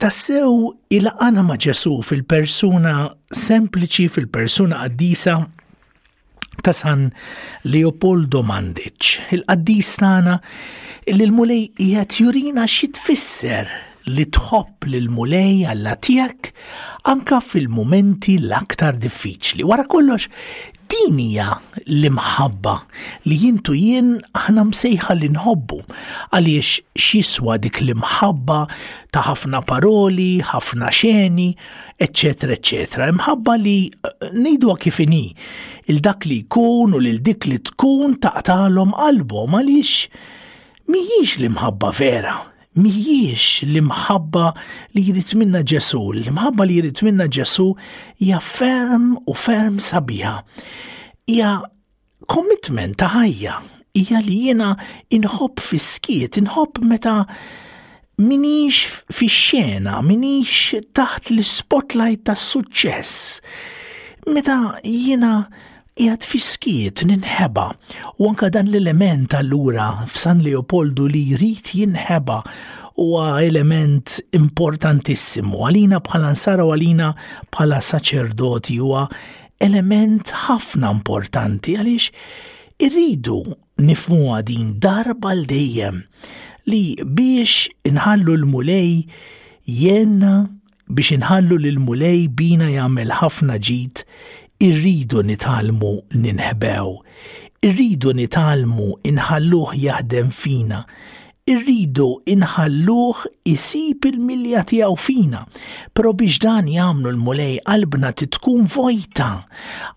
tassew il-għana ma' Ġesu fil-persuna sempliċi, fil-persuna qaddisa ta' San Leopoldo Mandiċ, il-qaddis tagħna li l-mulej qiegħed jurina xi tfisser li tħobb lil mulej għalla tiegħek anka fil-mumenti l-aktar diffiċli. Wara kollox, Din hija l-imħabba li int u jien aħna msejħa li nħobbu, għaliex x'jiswa dik l-imħabba ta' ħafna paroli, ħafna xeni, eċċetera eċċetera. Imħabba li eh, ngħiduha kif inhi, il dak li jkun u lil dik li tkun taqtalhom qalbhom għaliex mhijiex l-imħabba vera, mhijiex l-imħabba li jrid minna Ġesu. L-imħabba li jrid minna Ġesu hija ferm u ferm sabiħa. Hija commitment ta' ħajja, hija li jiena inħobb fis-skiet, inħobb meta minix fi xena, minix taħt l-spotlight tas suċċess. Meta jiena qiegħed fis-skiet ninħeba u anka dan l-element allura f'San Leopoldu li jrid jinħeba huwa element importantissimu għalina bħala nsara u għalina bħala saċerdoti huwa element ħafna importanti għaliex irridu nifmuha din darba l dejjem li biex inħallu l-mulej jenna Biex inħallu lill-Mulej bina jagħmel ħafna ġid, irridu nitgħallmu ninħbew. Irridu nitgħallmu inħalluh jaħdem fina. Irridu inħalluh isib il-milja tiegħu fina. Però biex dan jagħmlu l-Mulej qalbna titkun vojta.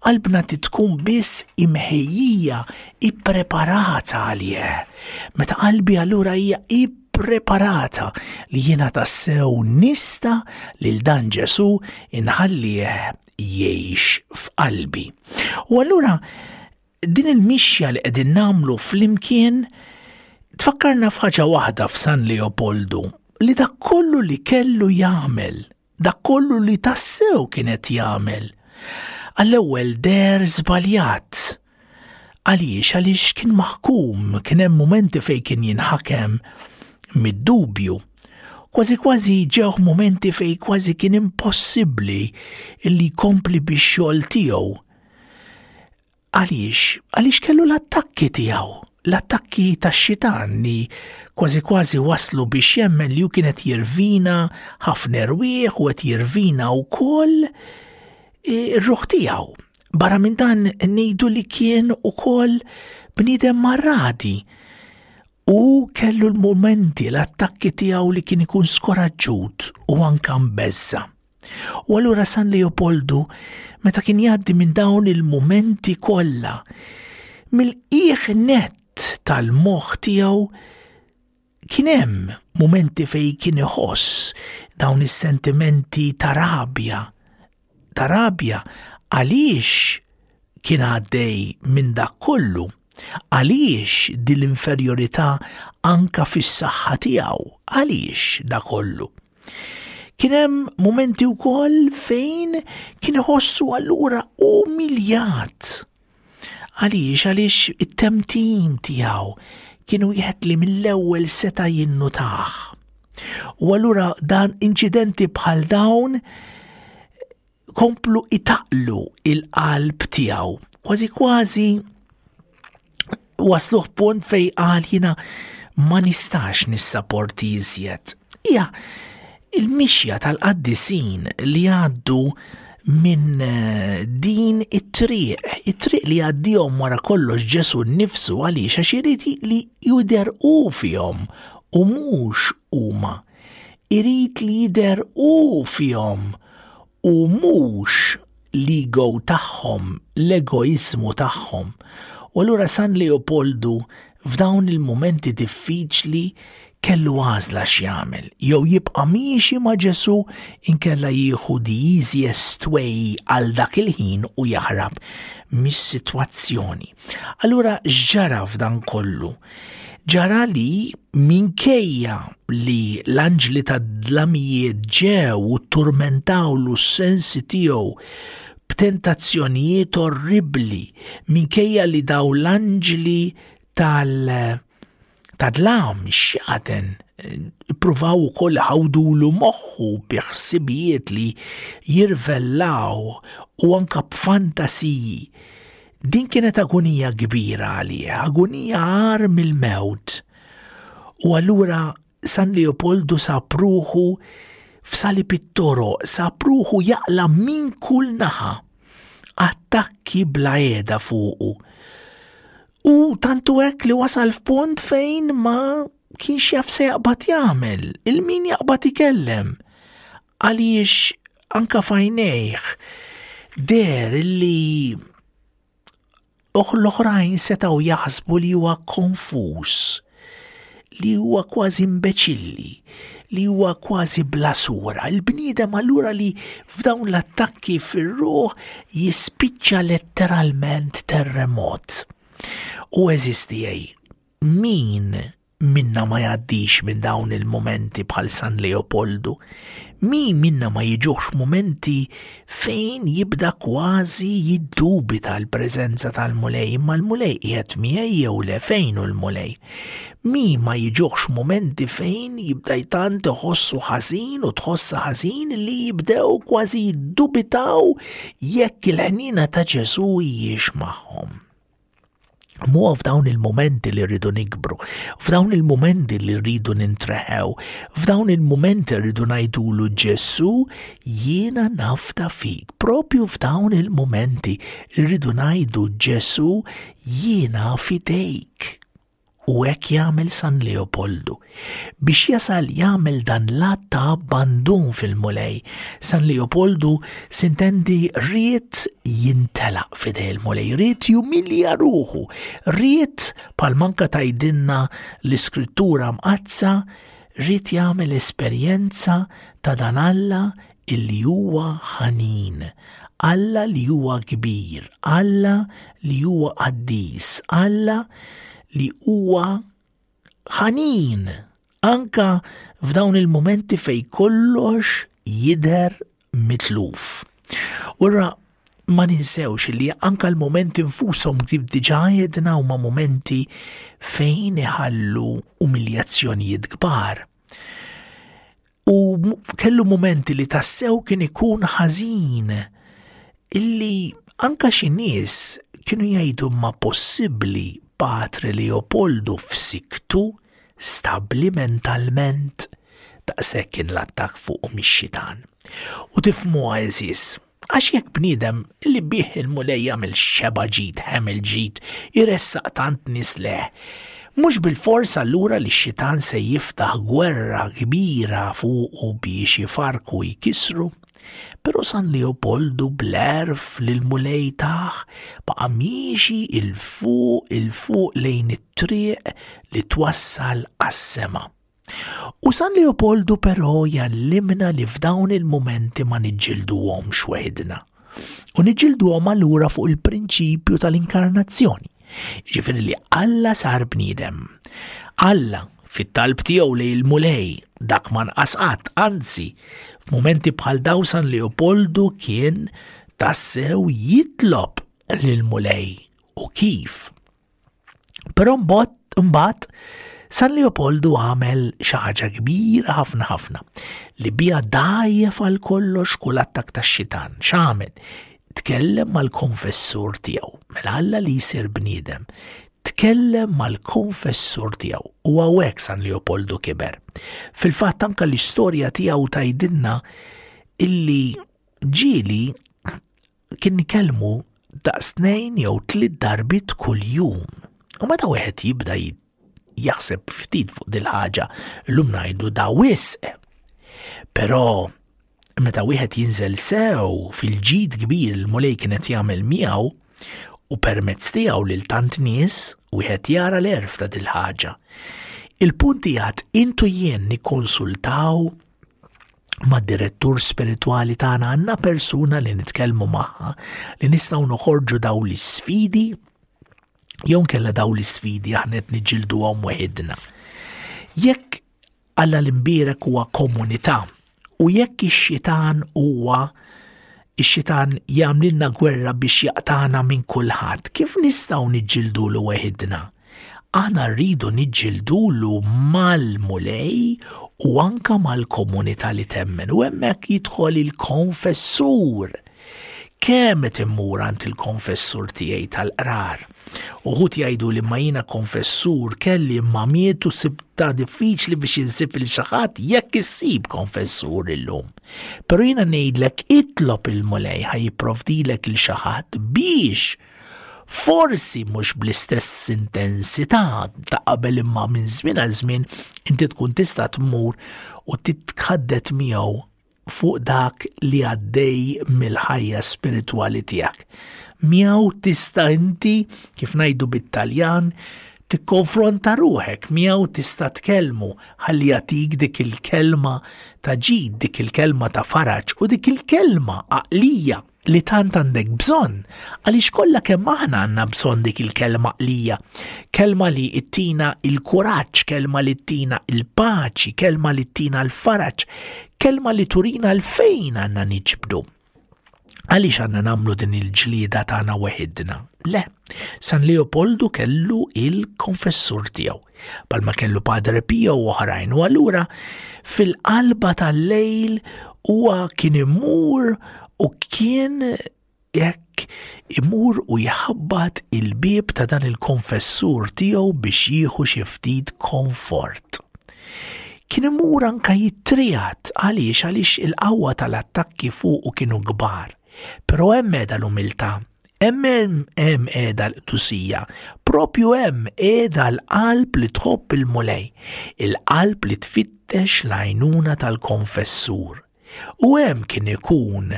Qalbna titkun biss imħejjija, ippreparata għalih. Meta qalbi allura hija preparata li jiena tassew nista lil dan Ġesu inħallih jgħix f'qalbi. U allura din il-mixja li qegħdin nagħmlu flimkien tfakkarna f'ħaġa waħda f'San Leopoldu li dak kollu li kellu jagħmel Dak kollu li tassew kienet jagħmel għall-ewwel der żbaljat. Għaliex għaliex kien maħkum, kien hemm momenti fejn kien jinħakem mid-dubju. Kważi kważi ġew momenti fejn kważi kien impossibbli li jkompli bix-xogħol tiegħu. Għaliex? Għaliex kellu l-attakki tiegħu, l-attakki tax-xitan li kważi kważi waslu biex jemmen li hu kienet jirvina ħafna erwieħ u qed jirvina wkoll eh, ir-ruħ tiegħu. Barra minn dan ngħidu li kien ukoll bniedem marradi u kellu l-momenti l-attakki tiegħu li kien ikun skoraġġut u anka mbeżża. U allura San Leopoldu, meta kien jgħaddi minn dawn il-mumenti kollha, mill-qiegħ net tal-moħħ tiegħu kien hemm mumenti fej kien iħoss dawn is-sentimenti ta' rabja, ta' rabja għaliex kien għaddej minn dak kollu, għaliex din l-inferjorità anka fis-saħħa tiegħu, għaliex da kollu. Kien hemm mumenti wkoll fejn kien iħossu allura umiljat. Għaliex għaliex it-temtim tiegħu kienu wieħed li mill-ewwel seta' jinnutaħ. U allura dan inċidenti bħal dawn komplu itaqlu il-qalb tiegħu. Kważi kważi wasluh punt fej qal jina ma nistax nissaporti iżjed. Ija, il-mixja tal-qaddisin li għaddu minn eh, din it-triq, it-triq li għaddijom wara kollox ġesu nifsu għaliex għax irid li juder u fihom u mhux huma irid li jidher hu fihom u mhux l-ego tagħhom, l-egoiżmu tagħhom. U allura San Leopoldu f'dawn il-mumenti diffiċli kellu għażla x'jagħmel, jew jibqa' miexi ma' Ġesù inkella jieħu the easiest way għal dak il-ħin u jaħrab mis-sitwazzjoni. Allura x'ġara f'dan kollu? Ġara li minkejja li l-anġli tad-dlamijiet ġew u turmentawlu s-sensi tiegħu b'tentazzjonijiet orribbli, minkejja li daw l-anġli tal- tad-dlam xjaten pruvaw ukoll ħawdulu moħħu bi ħsibijiet li jirvellaw u anka b'fantasiji. Din kienet agonija kbira għalih, agonija għar mill-mewt. U allura San Leopoldu sapruħu f'sali pittoro, sapruħu jaqla minn kull naħa, attakki bla eda fuqu. U tantu hekk li wasal f'punt fejn ma kienx jaf se jaqbad jagħmel, il-min jaqbad ikellem. Għaliex anka fajnejh der li l-oħrajn setaw jaħsbu li huwa konfus, li huwa kważi mbeċilli, li huwa kważi bla sura. Il-bniedem allura li f'dawn l-attakki fir-ruħ jispiċċa letteralment terremot. U eżisti min minna ma jgħaddix minn dawn il-mumenti bħal San Leopoldu, min minna ma jiġuħx mumenti fejn jibda kważi jiddubita l-preżenza tal-mulej, imma l-mulej qiegħed miegħi jew le fejn u l-mulej. Min ma jiġuħx mumenti fejn jibda jtant iħossu ħażin u tħossa ħażin li jibdew kważi jiddubitaw jekk il-ħnina ta' Ġesu hijiex magħhom. Mu f'dawn il-momenti li rridu nikbru, f'dawn il-momenti li rridu nintreħew, f'dawn il-momenti rridu ngħidulu Ġesu, jiena nafda fik. Propju f'dawn il-momenti rridu ngħidu Ġesu, jiena fidejk. U hekk jagħmel San Leopoldu. Biex jasal jagħmel dan l-att ta' abbandun fil-Mulej, San Leopoldu sintendi riet jintelaq fidej il-Mulej, riet jumilja ruħu, riet pal manka tajdinna l-iskrittura mqazza, riet jagħmel esperjenza ta' dan Alla illi huwa ħanin, Alla li huwa kbir, Alla li huwa qaddis, Alla li huwa ħanin anka f'dawn il-momenti fej kollox jider mitluf. Ura ma ninsewx li anka l-momenti nfushom kif diġa jedna huma momenti fejn iħallu umiljazzjonijiet kbar. U kellu momenti li tassew kien ikun ħażin illi anka xi nies kienu jgħidu ma possibbli Patri Leopoldu f'siktu stabbli mentalment daqshekk kien l-attakk fuq mix-xitan. U tifmu għażiż, Għax jekk bniedem li bih il-Mulej jagħmel xeba ġid ħemel ġid iressaq tant nies leh, mhux bilfors allura li x-xitan se jiftaħ gwerra kbira fuqu biex ifarku jkissru. Pero San Leopoldu bl-erf li l-mulej taħ baqa miexi il-fuq il-fuq lejn it-triq li twassal għas-sema. U San Leopoldu però jallimna li f'dawn il-mumenti ma niġġilduhomx weħidna. U niġġilduhom allura fuq il-prinċipju tal-inkarnazzjoni. Ġifir li Alla sar bniedem. Alla fit-talb tiegħu li il-mulej dak man asqat, anzi, f'mumenti bħal daw San Leopoldu kien tassew jitlob lil mulej u kif. Però mbagħad San Leopoldu għamel xi ħaġa kbira ħafna ħafna li bija dajjef għal kollox kull attak ta' xitan x'għamel tkellem mal-konfessur tiegħu. Mela Alla li jsir bniedem tkellem mal-konfessur tiegħu u għawek San Leopoldu kiber. Fil-fatt anka l-istorja tiegħu tajdinna illi ġili kien nikelmu daqs tnejn jew tliet darbit kull jum. U meta wieħed jibda jaħseb ftit fuq dil ħaġa l-lum ngħidu da wisq. Però meta wieħed jinżel sew fil-ġid kbir il-mulej kienet jagħmel miegħu u permezz tiegħu lil tant nies wieħed jara l-erf ta' dil ħaġa. Il-punt jgħat intu jien nikkonsultaw ma' direttur spiritwali tagħna għandna persuna li nitkellmu magħha li nistgħu noħorġu daw l-isfidi jew kella daw l-isfidi aħna qed niġilduhom weħidna. Jekk Alla l-imbierek huwa komunità u jekk ix-xitan huwa ix-xitan jagħmlilna gwerra biex jaqtana minn kulħadd, kif nistgħu niġġildu l weħidna Aħna rridu niġġildulu mal-Mulej u anka mal-komunità li temmen u hemmhekk jidħol il-konfessur. Kemm qed immur għand il-konfessur tiegħi tal-qrar. Uħud jgħidu li ma jiena konfessur kelli imma mietu sibta diffiċli biex insib il xaħat jekk issib konfessur illum. Pero jiena ngħidlek itlob il-mulej ħaj jipprovdilek il xaħat biex Forsi mhux bl-istess intensità ta' qabel imma minn żmien għal żmien inti tkun tista' tmur u titħaddet miegħu fuq dak li għaddej mill-ħajja spiritwali tiegħek. Miegħu tista' inti, kif ngħidu bit-Taljan, tikkonfronta ruħek miegħu tista' tkellmu ħalli jagħtik dik il-kelma ta' ġid, dik il-kelma ta' faraġ u dik il-kelma għaqlija li tant għandek bżonn, għaliex kollha kemm aħna għandna bżonn dik il-kelma qlija, kelma li ttina il-kuraġġ, kelma li ttina il-paċi, kelma li ttina l-faraġ, kelma li turina l-fejn għandna niġbdu. Għaliex għandna nagħmlu din il-ġlieda tagħna weħidna? Le, San Leopoldu kellu il-konfessur tiegħu. Palma kellu Padre Pio u oħrajn u allura fil-qalba tal-lejl huwa kien imur u kien jekk imur u jħabbat il-bib ta' dan il-konfessur tiegħu biex jieħu xi ftit konfort. Kien imur anka jittrijat għaliex għaliex il-qawwa tal-attakki fuq u kienu kbar. Però hemm l-umiltà Hemm hemm qiegħda l-qdusija, propju hemm qiegħda l-qalb li tħobb il-Mulej, il-qalb li tfittex l-għajnuna tal-konfessur. U hemm kien ikun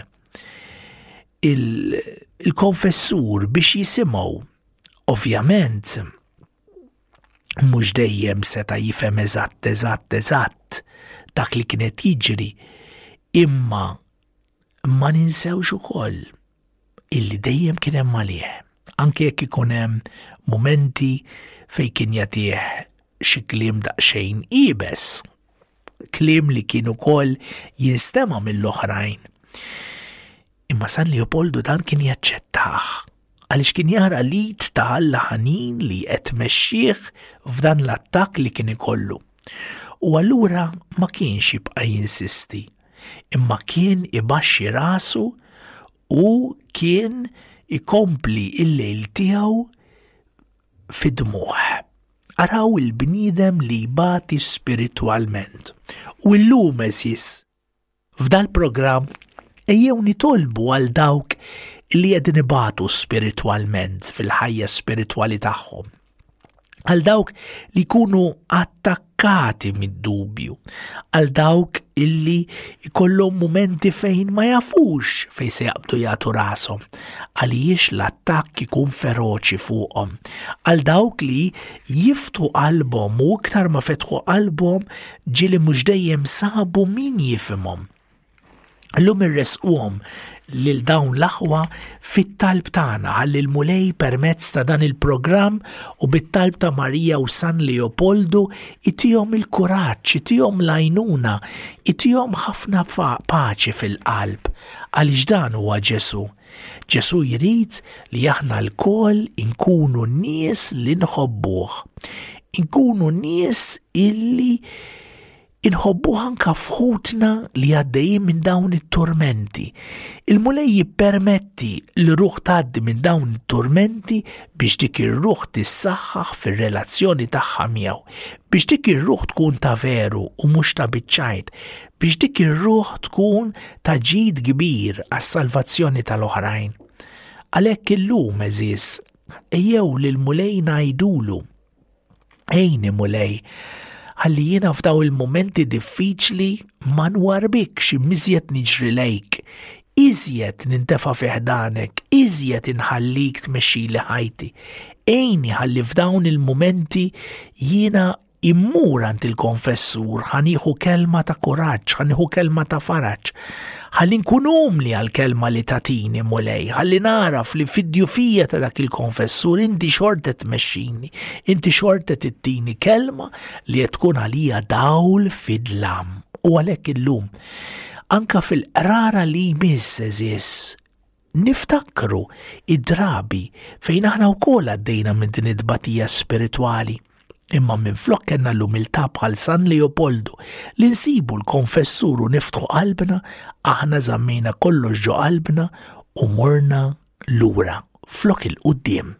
il-konfessur biex jisimgħu. Ovvjament, mhux dejjem seta' jifhem eżatt, eżatt, eżatt dak li kienet jiġri, imma Ma ninsewx ukoll illi dejjem kien hemm għalih, anke jekk ikun hemm momenti fejn kien jagħtih xi kliem daqsxejn ibes, kliem li kien ukoll jinstema' mill-oħrajn. Imma San Leopoldu dan kien jaċċettah għaliex kien jara l-id ta' Alla ħanin li qed tmexxih f'dan l-attakk li kien ikollu. U allura ma kienx jibqa' jinsisti imma kien ibaxxi rasu u kien ikompli il-lejl tiegħu fid-dmugħ. Araw il-bniedem li jbati spiritwalment. U illum eżis, f'dal-programm ejjew nitolbu għal dawk li qegħdin ibatu spiritwalment fil-ħajja spiritwali tagħhom. għal dawk li jkunu attakkati mid-dubju, għal dawk illi jkollhom momenti fejn ma jafux fejn se jaqbdu jagħtu rashom, għaliex l-attakk ikun feroċi fuqhom, għal dawk li jiftu qalbhom u iktar ma fetħu qalbhom ġili mhux dejjem sabu min jifimhom. Llum irresquhom lil dawn l-aħwa fit-talb tagħna ħalli l-Mulej permezz ta' dan il-programm u bit-talb ta' Marija u San Leopoldu itihom il-kuraġġ, itihom l-għajnuna, itihom ħafna paċi fil-qalb għaliex dan huwa Ġesu. Ġesu jrid li aħna lkoll inkunu nies li nħobbuh. Inkunu nies illi Inħobbuh anke f'ħutna li għaddejjin minn dawn it-turmenti. Il-Mulej jippermetti li ruħ tgħaddi minn dawn it-turmenti biex dik ir-ruħ tissaħħaħ fir-relazzjoni tagħha miegħu, biex dik ir-ruħ tkun ta' veru u mhux ta' biċċajt, biex dik ir-ruħ tkun ta' ġid kbir għas-salvazzjoni tal-oħrajn. Għalhekk illum, eżis, ejjew lil Mulej ngħidulu Ejni, Mulej, ħalli jiena f'daw il-momenti diffiċli ma nwarbikx immiżjed niġri lejk, iżjed nintefa' fi ħdanek, iżjed inħallik tmexxi li ħajti. Ejni ħalli f'dawn il-momenti jiena immur għand il-konfessur ħanieħu kelma ta' kuraġġ, ħanieħu kelma ta' faraġġ, Ħalli nkun umli għall-kelma li tagħtini, Mulej, ħalli nagħraf li fid-djufija ta' dak il-konfessur inti xorta tmexxini, inti xorta tittini kelma li qed tkun għalija dawl fid-dlam. U għalhekk illum, anka fil-qrara li jmiss eżis, niftakru id-drabi fejn aħna wkoll għaddejna minn din it-tbatija spiritwali. Imma minflok kellna l-umiltà bħal San Leopoldu li nsibu l-konfessur u niftħu qalbna, aħna żammejna kollox ġo qalbna u morna lura flok il-qudiem.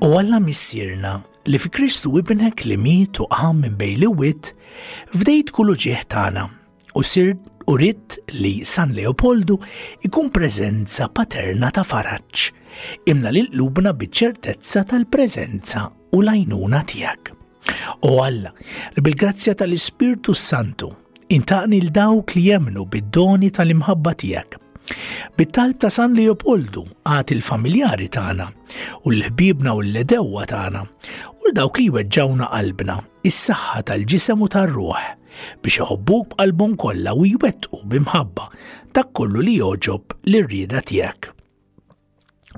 U għalla missirna li fi Kristu ibnek li miet u qam minn bej li wit, fdejt kullu ġieħ tagħna u sir u rrit li San Leopoldu ikun preżenza paterna ta' faraġġ, imna lil qlubna biċ-ċertezza tal-preżenza u l-għajnuna tiegħek. O Alla, li bil-grazzja tal-Ispirtu Santu intaqni l dawk li jemnu bid-doni tal-imħabba tiegħek. Bit-talb ta' San Leopoldu għat il-familjari tagħna u l-ħbibna u l-ledewwa tagħna u l-dawk li weġġawna qalbna is-saħħa tal-ġisem u tar-ruħ biex iħobbuk b'qalbhom kollha u jwettqu b'imħabba dak kollu li joġob l-rieda tiegħek.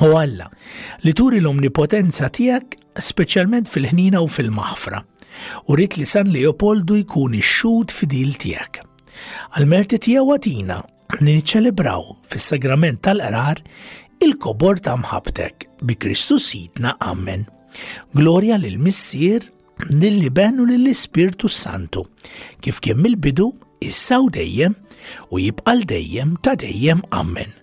O Alla, li turi l-omnipotenza tiegħek speċjalment fil-ħnina u fil-maħfra, u rrit li San Leopoldu jkun ix-xud fidil tiegħek. Għal-merti tiegħu għatina li niċċelebraw fis-sagrament tal-qrar il-kobor ta' mħabtek bi Kristu Sidna Amen. Glorja lil missier lilli benu lill-Ispirtu Santu, kif kien mill-bidu, issa u dejjem, u jibqal dejjem ta' dejjem ammen.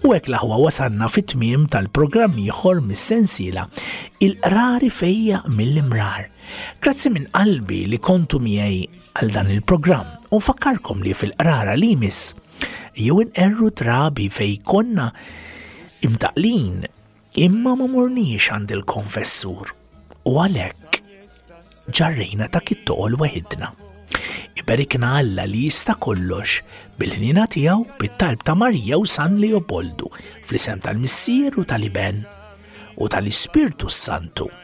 U hekk l-aħwa wasanna fit-tmiem tal-programm ieħor mis-sensiela Il-qrari fejja mill-imrar. Grazzi minn qalbi li kontu miegħi għal dan il-programm u nfakkarkom li fil-qrara li jmiss jew inqerru trabi fej konna imtaqlin Imma ma morniex għand il-konfessur u għalhekk ġarrejna ta' kittoqol weħidna. Iberikna Alla li jista' kollox bil-ħnina tiegħu bit-talb ta' Marija u San Leopoldu fl-isem tal-Missier u tal-Iben u tal-Ispirtu Santu.